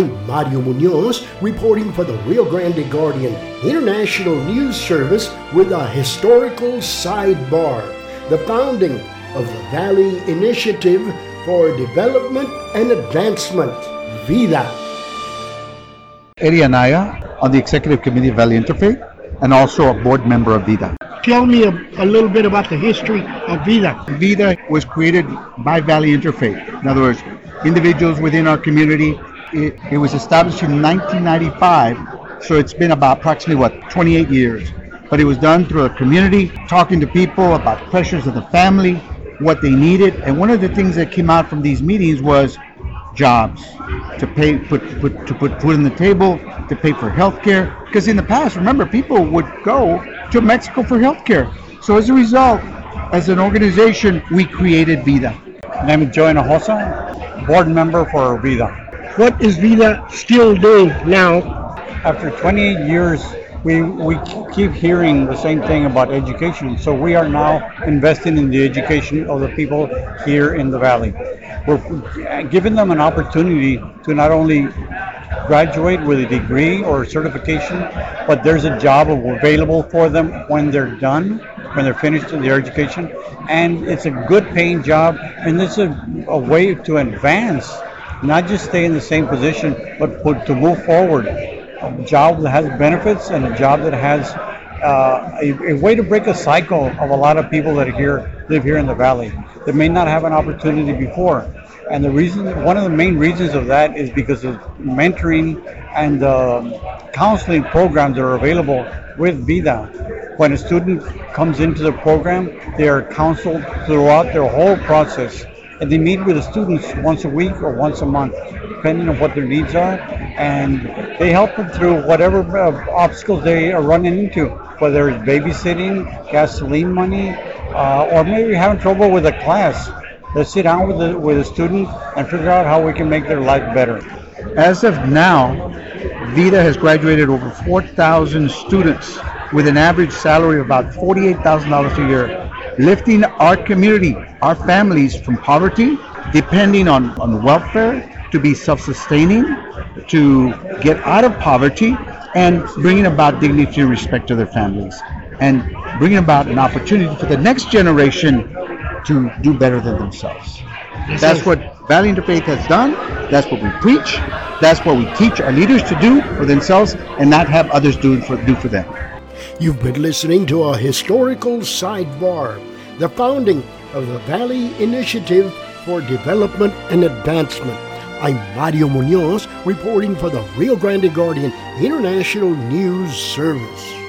Mario Muñoz reporting for the Rio Grande Guardian International News Service with a historical sidebar. The founding of the Valley Initiative for Development and Advancement, VIDA. Eddie Anaya on the Executive Committee of Valley Interfaith and also a board member of VIDA. Tell me a, a little bit about the history of VIDA. VIDA was created by Valley Interfaith. In other words, individuals within our community. It, it was established in 1995, so it's been about approximately what 28 years. But it was done through a community, talking to people about pressures of the family, what they needed, and one of the things that came out from these meetings was jobs to pay put, put to put food on the table to pay for health care because in the past remember people would go to mexico for health care so as a result as an organization we created vida. Is joey Hinojosa, board member for vida what is vida still doing now after 28 years we, we keep hearing the same thing about education. So we are now investing in the education of the people here in the valley. We're giving them an opportunity to not only graduate with a degree or a certification, but there's a job available for them when they're done, when they're finished in their education. And it's a good paying job, and it's a, a way to advance, not just stay in the same position, but put, to move forward. A job that has benefits and a job that has uh, a, a, way to break a cycle of a lot of people that here, live here in the valley that may not have an opportunity before. And the reason, one of the main reasons of that is because of mentoring and uh, counseling programs that are available with VIDA. When a student comes into the program, they are counseled throughout their whole process. And they meet with the students once a week or once a month, depending on what their needs are. And they help them through whatever uh, obstacles they are running into, whether it's babysitting, gasoline money, uh, or maybe having trouble with a class let's sit down with the with the student and figure out how we can make their life better. As of now, Vida has graduated over 4,000 students with an average salary of about $48,000 a year, lifting our community, our families from poverty, depending on, on welfare, to be self-sustaining, to get out of poverty, and bringing about dignity and respect to their families, and bringing about an opportunity for the next generation to do better than themselves. That's what Valley Interfaith has done. That's what we preach. That's what we teach our leaders to do for themselves and not have others do for, do for them. You've been listening to a historical sidebar, the founding of the Valley Initiative for Development and Advancement. I'm Mario Muñoz reporting for the Rio Grande Guardian International News Service.